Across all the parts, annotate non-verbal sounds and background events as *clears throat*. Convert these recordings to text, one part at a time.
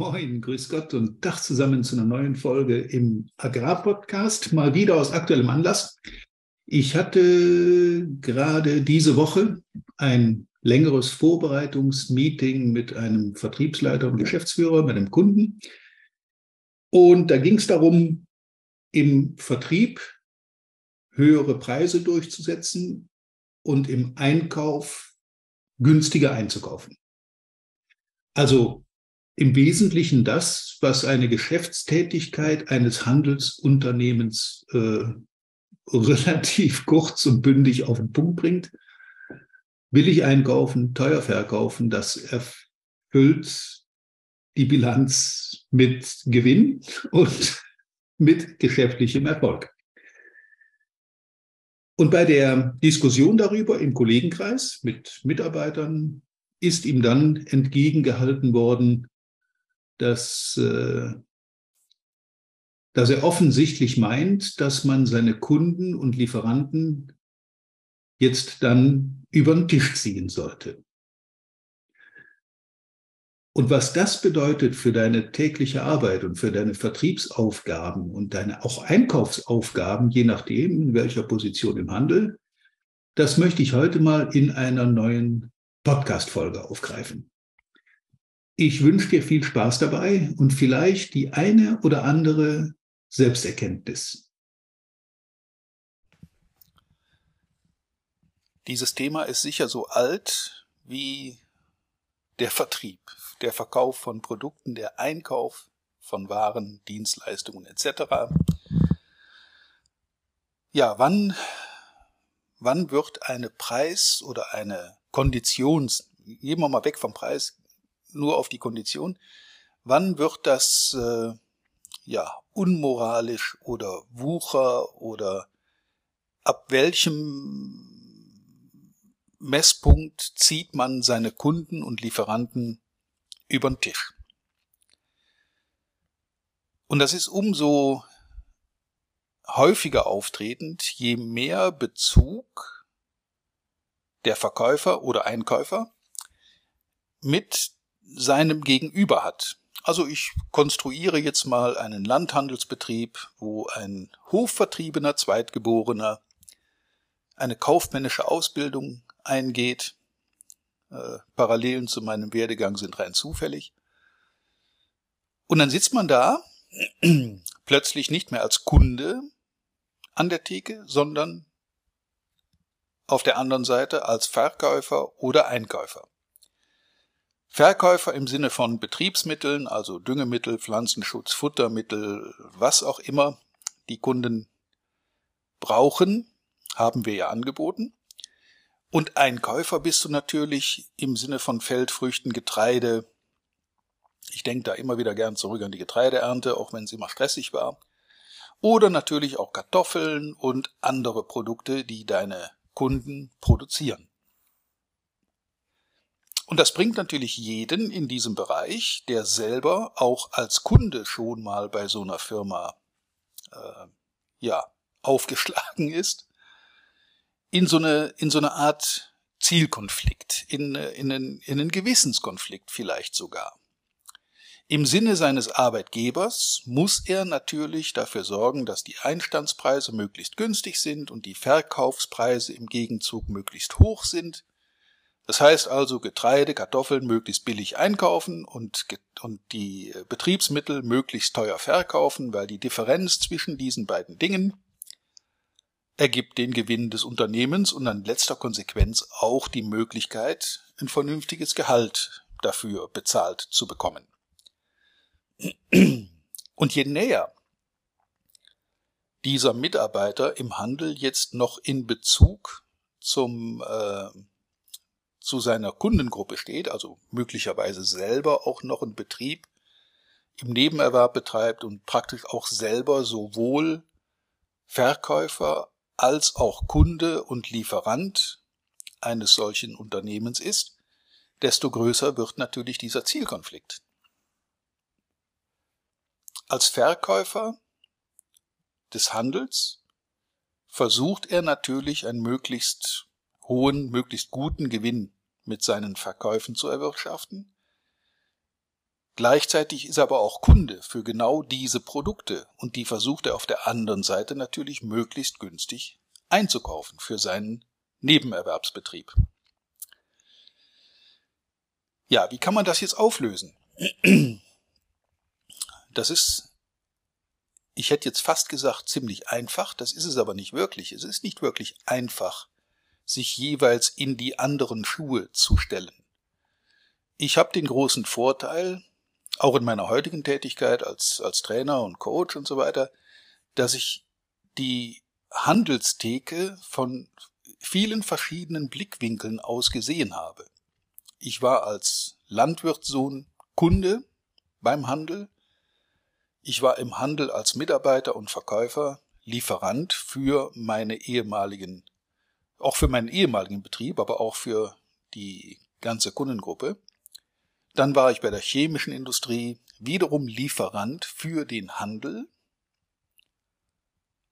Moin, grüß Gott und Tag zusammen zu einer neuen Folge im Agrarpodcast, mal wieder aus aktuellem Anlass. Ich hatte gerade diese Woche ein längeres Vorbereitungsmeeting mit einem Vertriebsleiter und Geschäftsführer, mit einem Kunden. Und da ging es darum, im Vertrieb höhere Preise durchzusetzen und im Einkauf günstiger einzukaufen. Also im Wesentlichen das, was eine Geschäftstätigkeit eines Handelsunternehmens äh, *laughs* relativ kurz und bündig auf den Punkt bringt. Billig einkaufen, teuer verkaufen, das erfüllt die Bilanz mit Gewinn und *laughs* mit geschäftlichem Erfolg. Und bei der Diskussion darüber im Kollegenkreis mit Mitarbeitern ist ihm dann entgegengehalten worden, dass, äh, dass er offensichtlich meint, dass man seine Kunden und Lieferanten jetzt dann über den Tisch ziehen sollte. Und was das bedeutet für deine tägliche Arbeit und für deine Vertriebsaufgaben und deine auch Einkaufsaufgaben, je nachdem, in welcher Position im Handel, das möchte ich heute mal in einer neuen Podcast-Folge aufgreifen. Ich wünsche dir viel Spaß dabei und vielleicht die eine oder andere Selbsterkenntnis. Dieses Thema ist sicher so alt wie der Vertrieb, der Verkauf von Produkten, der Einkauf von Waren, Dienstleistungen etc. Ja, wann, wann wird eine Preis- oder eine Konditions, gehen wir mal weg vom Preis, nur auf die Kondition. Wann wird das äh, ja unmoralisch oder Wucher oder ab welchem Messpunkt zieht man seine Kunden und Lieferanten über den Tisch? Und das ist umso häufiger auftretend, je mehr Bezug der Verkäufer oder Einkäufer mit seinem Gegenüber hat. Also ich konstruiere jetzt mal einen Landhandelsbetrieb, wo ein Hofvertriebener Zweitgeborener eine kaufmännische Ausbildung eingeht. Äh, Parallelen zu meinem Werdegang sind rein zufällig. Und dann sitzt man da, *clears throat* plötzlich nicht mehr als Kunde an der Theke, sondern auf der anderen Seite als Verkäufer oder Einkäufer. Verkäufer im Sinne von Betriebsmitteln, also Düngemittel, Pflanzenschutz, Futtermittel, was auch immer die Kunden brauchen, haben wir ja angeboten. Und Einkäufer bist du natürlich im Sinne von Feldfrüchten, Getreide. Ich denke da immer wieder gern zurück an die Getreideernte, auch wenn sie immer stressig war. Oder natürlich auch Kartoffeln und andere Produkte, die deine Kunden produzieren. Und das bringt natürlich jeden in diesem Bereich, der selber auch als Kunde schon mal bei so einer Firma äh, ja aufgeschlagen *laughs* ist, in so eine in so eine Art Zielkonflikt, in, in, einen, in einen Gewissenskonflikt vielleicht sogar. Im Sinne seines Arbeitgebers muss er natürlich dafür sorgen, dass die Einstandspreise möglichst günstig sind und die Verkaufspreise im Gegenzug möglichst hoch sind, das heißt also Getreide, Kartoffeln möglichst billig einkaufen und, und die äh, Betriebsmittel möglichst teuer verkaufen, weil die Differenz zwischen diesen beiden Dingen ergibt den Gewinn des Unternehmens und an letzter Konsequenz auch die Möglichkeit, ein vernünftiges Gehalt dafür bezahlt zu bekommen. Und je näher dieser Mitarbeiter im Handel jetzt noch in Bezug zum äh, zu seiner Kundengruppe steht, also möglicherweise selber auch noch einen Betrieb im Nebenerwerb betreibt und praktisch auch selber sowohl Verkäufer als auch Kunde und Lieferant eines solchen Unternehmens ist, desto größer wird natürlich dieser Zielkonflikt. Als Verkäufer des Handels versucht er natürlich ein möglichst hohen, möglichst guten Gewinn mit seinen Verkäufen zu erwirtschaften. Gleichzeitig ist er aber auch Kunde für genau diese Produkte und die versucht er auf der anderen Seite natürlich möglichst günstig einzukaufen für seinen Nebenerwerbsbetrieb. Ja, wie kann man das jetzt auflösen? Das ist, ich hätte jetzt fast gesagt, ziemlich einfach, das ist es aber nicht wirklich. Es ist nicht wirklich einfach, sich jeweils in die anderen Schuhe zu stellen. Ich habe den großen Vorteil, auch in meiner heutigen Tätigkeit als, als Trainer und Coach und so weiter, dass ich die Handelstheke von vielen verschiedenen Blickwinkeln aus gesehen habe. Ich war als Landwirtssohn Kunde beim Handel. Ich war im Handel als Mitarbeiter und Verkäufer Lieferant für meine ehemaligen, auch für meinen ehemaligen Betrieb, aber auch für die ganze Kundengruppe. Dann war ich bei der chemischen Industrie wiederum Lieferant für den Handel.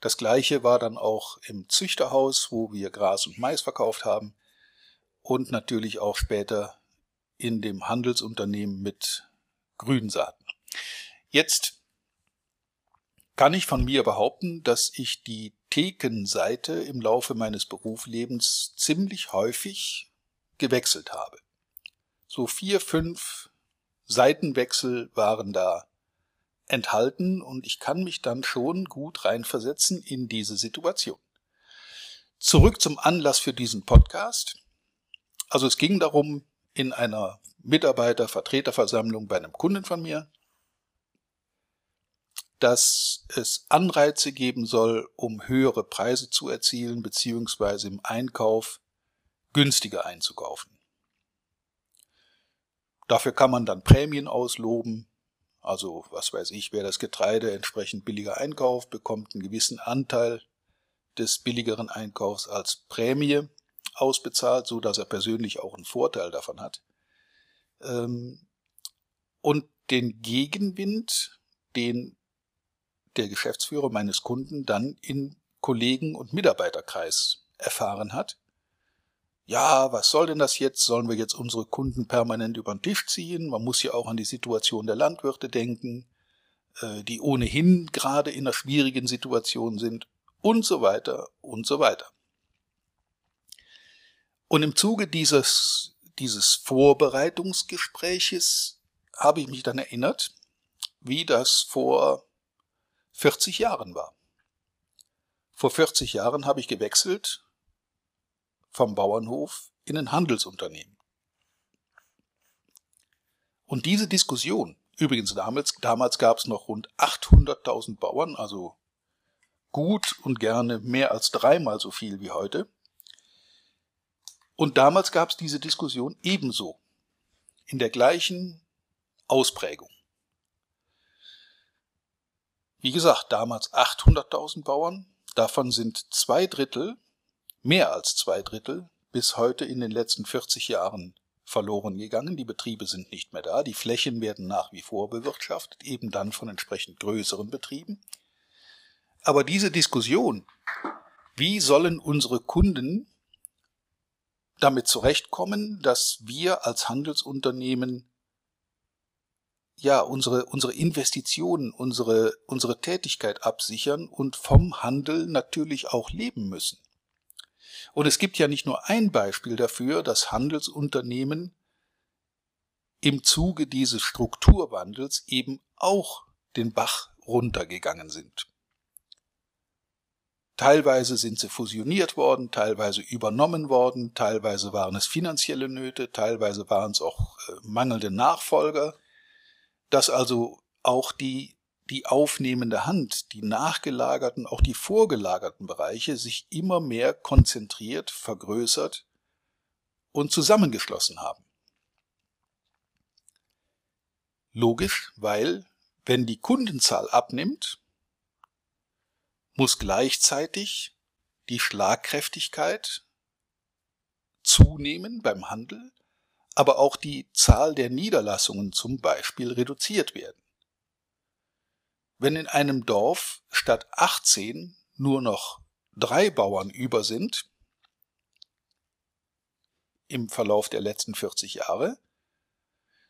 Das gleiche war dann auch im Züchterhaus, wo wir Gras und Mais verkauft haben und natürlich auch später in dem Handelsunternehmen mit Grünsaaten. Jetzt kann ich von mir behaupten, dass ich die Thekenseite im Laufe meines Berufslebens ziemlich häufig gewechselt habe. So vier, fünf Seitenwechsel waren da enthalten und ich kann mich dann schon gut reinversetzen in diese Situation. Zurück zum Anlass für diesen Podcast. Also es ging darum, in einer Mitarbeiter-Vertreterversammlung bei einem Kunden von mir, dass es Anreize geben soll, um höhere Preise zu erzielen, beziehungsweise im Einkauf günstiger einzukaufen. Dafür kann man dann Prämien ausloben. Also, was weiß ich, wer das Getreide entsprechend billiger einkauft, bekommt einen gewissen Anteil des billigeren Einkaufs als Prämie ausbezahlt, so dass er persönlich auch einen Vorteil davon hat. Ähm, und den Gegenwind, den der Geschäftsführer meines Kunden dann in Kollegen- und Mitarbeiterkreis erfahren hat, ja, was soll denn das jetzt? Sollen wir jetzt unsere Kunden permanent über den Tisch ziehen? Man muss ja auch an die Situation der Landwirte denken, äh, die ohnehin gerade in einer schwierigen Situation sind und so weiter und so weiter. Und im Zuge dieses, dieses Vorbereitungsgespräches habe ich mich dann erinnert, wie das vor 40 Jahren war. Vor 40 Jahren habe ich gewechselt vom Bauernhof in ein Handelsunternehmen. Und diese Diskussion, übrigens damals, damals gab es noch rund 800.000 Bauern, also gut und gerne mehr als dreimal so viel wie heute. Und damals gab es diese Diskussion ebenso, in der gleichen Ausprägung. Wie gesagt, damals 800.000 Bauern, davon sind zwei Drittel mehr als zwei Drittel bis heute in den letzten 40 Jahren verloren gegangen. Die Betriebe sind nicht mehr da. Die Flächen werden nach wie vor bewirtschaftet, eben dann von entsprechend größeren Betrieben. Aber diese Diskussion, wie sollen unsere Kunden damit zurechtkommen, dass wir als Handelsunternehmen ja unsere unsere Investitionen, unsere unsere Tätigkeit absichern und vom Handel natürlich auch leben müssen. Und es gibt ja nicht nur ein Beispiel dafür, dass Handelsunternehmen im Zuge dieses Strukturwandels eben auch den Bach runtergegangen sind. Teilweise sind sie fusioniert worden, teilweise übernommen worden, teilweise waren es finanzielle Nöte, teilweise waren es auch äh, mangelnde Nachfolger, dass also auch die die aufnehmende Hand, die nachgelagerten, auch die vorgelagerten Bereiche sich immer mehr konzentriert, vergrößert und zusammengeschlossen haben. Logisch, weil wenn die Kundenzahl abnimmt, muss gleichzeitig die Schlagkräftigkeit zunehmen beim Handel, aber auch die Zahl der Niederlassungen zum Beispiel reduziert werden. Wenn in einem Dorf statt 18 nur noch drei Bauern über sind, im Verlauf der letzten 40 Jahre,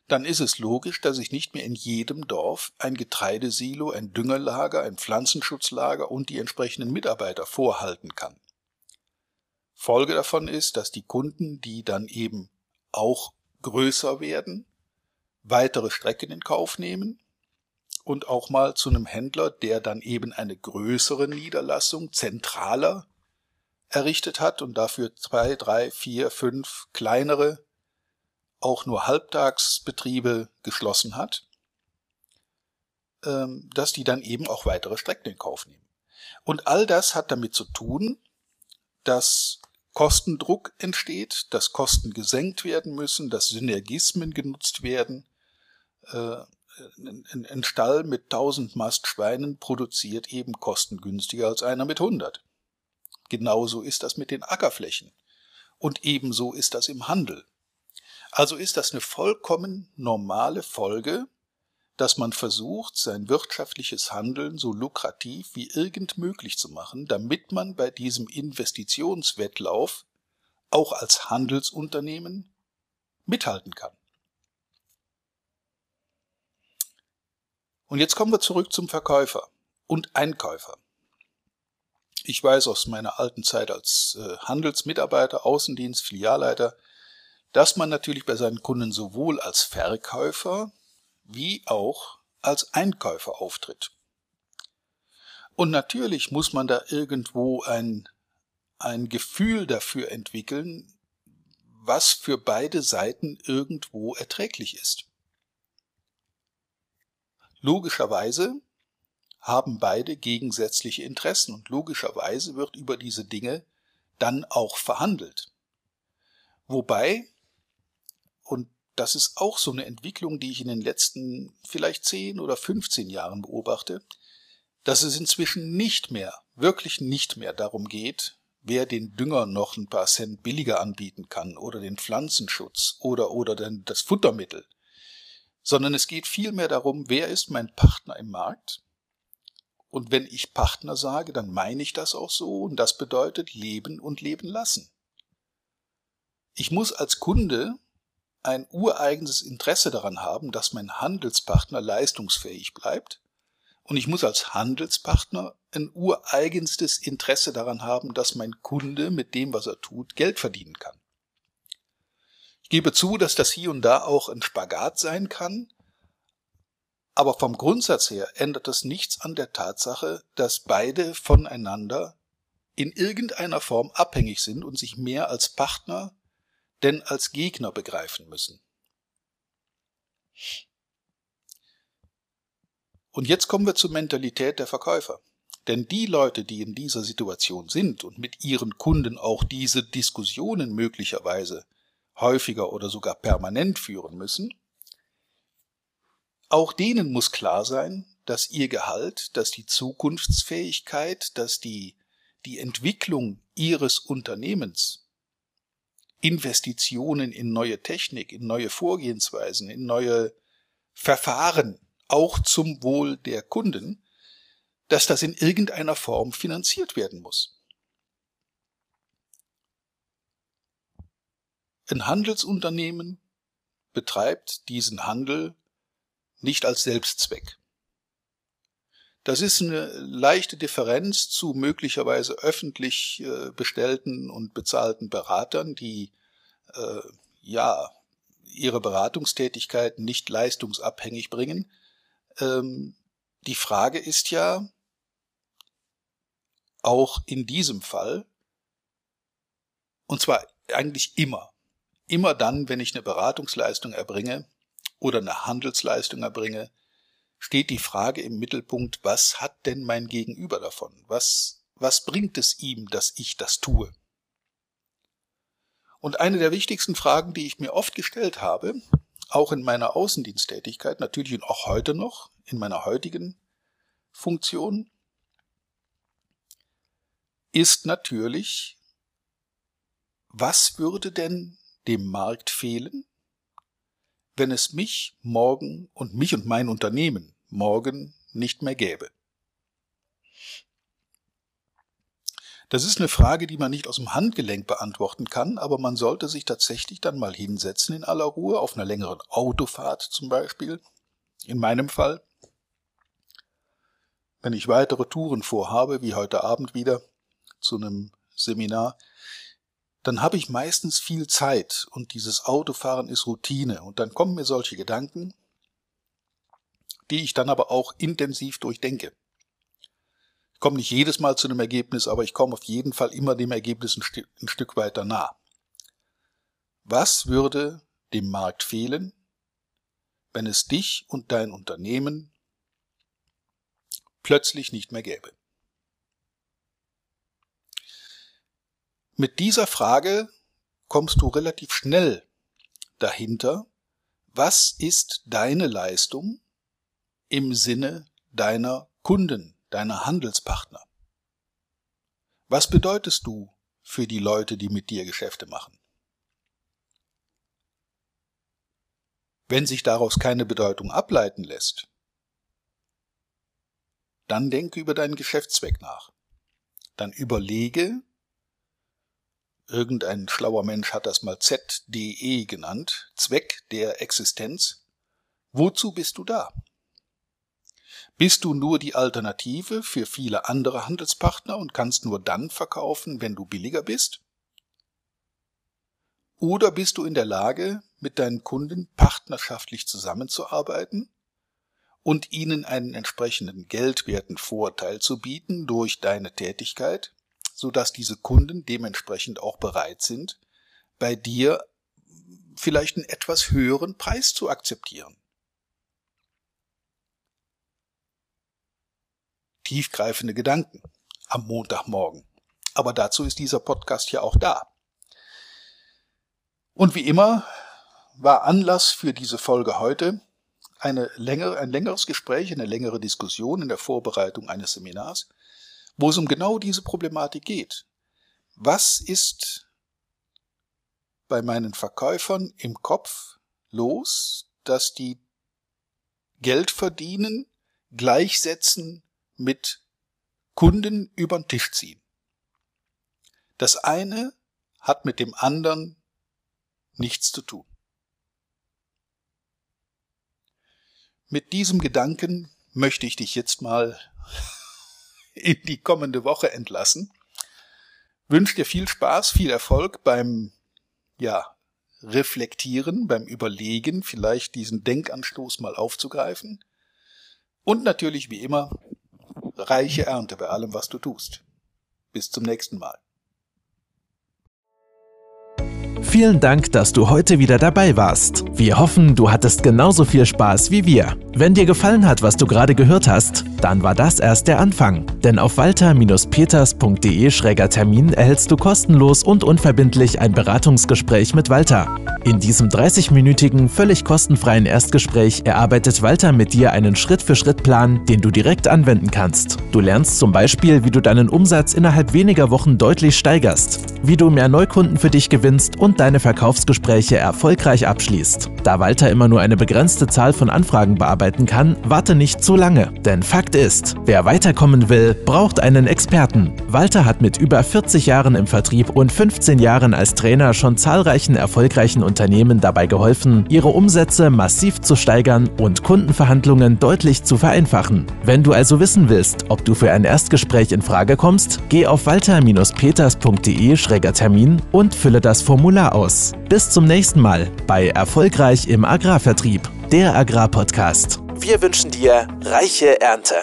dann ist es logisch, dass ich nicht mehr in jedem Dorf ein Getreidesilo, ein Düngerlager, ein Pflanzenschutzlager und die entsprechenden Mitarbeiter vorhalten kann. Folge davon ist, dass die Kunden, die dann eben auch größer werden, weitere Strecken in Kauf nehmen und auch mal zu einem Händler, der dann eben eine größere Niederlassung, zentraler errichtet hat und dafür zwei, drei, vier, fünf kleinere, auch nur Halbtagsbetriebe geschlossen hat, ähm, dass die dann eben auch weitere Strecken in Kauf nehmen. Und all das hat damit zu tun, dass Kostendruck entsteht, dass Kosten gesenkt werden müssen, dass Synergismen genutzt werden. Äh, ein Stall mit 1000 Mastschweinen produziert eben kostengünstiger als einer mit 100. Genauso ist das mit den Ackerflächen. Und ebenso ist das im Handel. Also ist das eine vollkommen normale Folge, dass man versucht, sein wirtschaftliches Handeln so lukrativ wie irgend möglich zu machen, damit man bei diesem Investitionswettlauf auch als Handelsunternehmen mithalten kann. Und jetzt kommen wir zurück zum Verkäufer und Einkäufer. Ich weiß aus meiner alten Zeit als äh, Handelsmitarbeiter, Außendienst, Filialleiter, dass man natürlich bei seinen Kunden sowohl als Verkäufer wie auch als Einkäufer auftritt. Und natürlich muss man da irgendwo ein, ein Gefühl dafür entwickeln, was für beide Seiten irgendwo erträglich ist. Logischerweise haben beide gegensätzliche Interessen und logischerweise wird über diese Dinge dann auch verhandelt. Wobei, das ist auch so eine Entwicklung, die ich in den letzten vielleicht 10 oder 15 Jahren beobachte, dass es inzwischen nicht mehr, wirklich nicht mehr darum geht, wer den Dünger noch ein paar Cent billiger anbieten kann oder den Pflanzenschutz oder, oder denn das Futtermittel, sondern es geht vielmehr darum, wer ist mein Partner im Markt und wenn ich Partner sage, dann meine ich das auch so und das bedeutet leben und leben lassen. Ich muss als Kunde ein ureigenes Interesse daran haben, dass mein Handelspartner leistungsfähig bleibt und ich muss als Handelspartner ein ureigenstes Interesse daran haben, dass mein Kunde mit dem, was er tut, Geld verdienen kann. Ich gebe zu, dass das hier und da auch ein Spagat sein kann, aber vom Grundsatz her ändert das nichts an der Tatsache, dass beide voneinander in irgendeiner Form abhängig sind und sich mehr als Partner denn als Gegner begreifen müssen. Und jetzt kommen wir zur Mentalität der Verkäufer. Denn die Leute, die in dieser Situation sind und mit ihren Kunden auch diese Diskussionen möglicherweise häufiger oder sogar permanent führen müssen, auch denen muss klar sein, dass ihr Gehalt, dass die Zukunftsfähigkeit, dass die, die Entwicklung ihres Unternehmens, Investitionen in neue Technik, in neue Vorgehensweisen, in neue Verfahren, auch zum Wohl der Kunden, dass das in irgendeiner Form finanziert werden muss. Ein Handelsunternehmen betreibt diesen Handel nicht als Selbstzweck. Das ist eine leichte Differenz zu möglicherweise öffentlich äh, bestellten und bezahlten Beratern, die äh, ja ihre Beratungstätigkeit nicht leistungsabhängig bringen. Ähm, die Frage ist ja auch in diesem Fall, und zwar eigentlich immer, immer dann, wenn ich eine Beratungsleistung erbringe, oder eine Handelsleistung erbringe, steht die Frage im Mittelpunkt, was hat denn mein Gegenüber davon? Was, was bringt es ihm, dass ich das tue? Und eine der wichtigsten Fragen, die ich mir oft gestellt habe, auch in meiner Außendiensttätigkeit, natürlich und auch heute noch, in meiner heutigen Funktion, ist natürlich, was würde denn dem Markt fehlen, wenn es mich morgen und mich und mein Unternehmen morgen nicht mehr gäbe. Das ist eine Frage, die man nicht aus dem Handgelenk beantworten kann, aber man sollte sich tatsächlich dann mal hinsetzen in aller Ruhe, auf einer längeren Autofahrt zum Beispiel. In meinem Fall, wenn ich weitere Touren vorhabe, wie heute Abend wieder zu einem Seminar, dann habe ich meistens viel Zeit und dieses Autofahren ist Routine und dann kommen mir solche Gedanken, die ich dann aber auch intensiv durchdenke komme nicht jedes Mal zu einem Ergebnis, aber ich komme auf jeden Fall immer dem Ergebnis ein, St ein Stück weiter nah. Was würde dem Markt fehlen, wenn es dich und dein Unternehmen plötzlich nicht mehr gäbe? Mit dieser Frage kommst du relativ schnell dahinter, was ist deine Leistung im Sinne deiner Kunden deiner Handelspartner? Was bedeutest du für die Leute, die mit dir Geschäfte machen? Wenn sich daraus keine Bedeutung ableiten lässt, dann denke über deinen Geschäftszweck nach. Dann überlege, irgendein schlauer Mensch hat das mal ZDE genannt, Zweck der Existenz. Wozu bist du da? Bist du nur die Alternative für viele andere Handelspartner und kannst nur dann verkaufen, wenn du billiger bist? Oder bist du in der Lage, mit deinen Kunden partnerschaftlich zusammenzuarbeiten und ihnen einen entsprechenden geldwerten Vorteil zu bieten durch deine Tätigkeit, sodass diese Kunden dementsprechend auch bereit sind, bei dir vielleicht einen etwas höheren Preis zu akzeptieren? Tiefgreifende Gedanken am Montagmorgen. Aber dazu ist dieser Podcast ja auch da. Und wie immer war Anlass für diese Folge heute eine längere, ein längeres Gespräch, eine längere Diskussion in der Vorbereitung eines Seminars, wo es um genau diese Problematik geht. Was ist bei meinen Verkäufern im Kopf los, dass die Geld verdienen, gleichsetzen mit Kunden über den Tisch ziehen. Das eine hat mit dem anderen nichts zu tun. Mit diesem Gedanken möchte ich dich jetzt mal *laughs* in die kommende Woche entlassen. Wünsche dir viel Spaß, viel Erfolg beim, ja, Reflektieren, beim Überlegen, vielleicht diesen Denkanstoß mal aufzugreifen. Und natürlich wie immer reiche Ernte bei allem, was du tust. Bis zum nächsten Mal. Vielen Dank, dass du heute wieder dabei warst. Wir hoffen, du hattest genauso viel Spaß wie wir. Wenn dir gefallen hat, was du gerade gehört hast, dann war das erst der Anfang. Denn auf walter-peters.de-termin erhältst du kostenlos und unverbindlich ein Beratungsgespräch mit Walter. In diesem 30-minütigen, völlig kostenfreien Erstgespräch erarbeitet Walter mit dir einen Schritt-für-Schritt-Plan, den du direkt anwenden kannst. Du lernst zum Beispiel, wie du deinen Umsatz innerhalb weniger Wochen deutlich steigerst, wie du mehr Neukunden für dich gewinnst und deine Verkaufsgespräche erfolgreich abschließt. Da Walter immer nur eine begrenzte Zahl von Anfragen bearbeiten kann, warte nicht zu lange. Denn Fakt ist, wer weiterkommen will, braucht einen Experten. Walter hat mit über 40 Jahren im Vertrieb und 15 Jahren als Trainer schon zahlreichen erfolgreichen Unternehmen dabei geholfen, ihre Umsätze massiv zu steigern und Kundenverhandlungen deutlich zu vereinfachen. Wenn du also wissen willst, ob du für ein Erstgespräch in Frage kommst, geh auf walter-peters.de-termin und fülle das Formular aus. Bis zum nächsten Mal bei Erfolgreich im Agrarvertrieb, der Agrarpodcast. Wir wünschen dir reiche Ernte.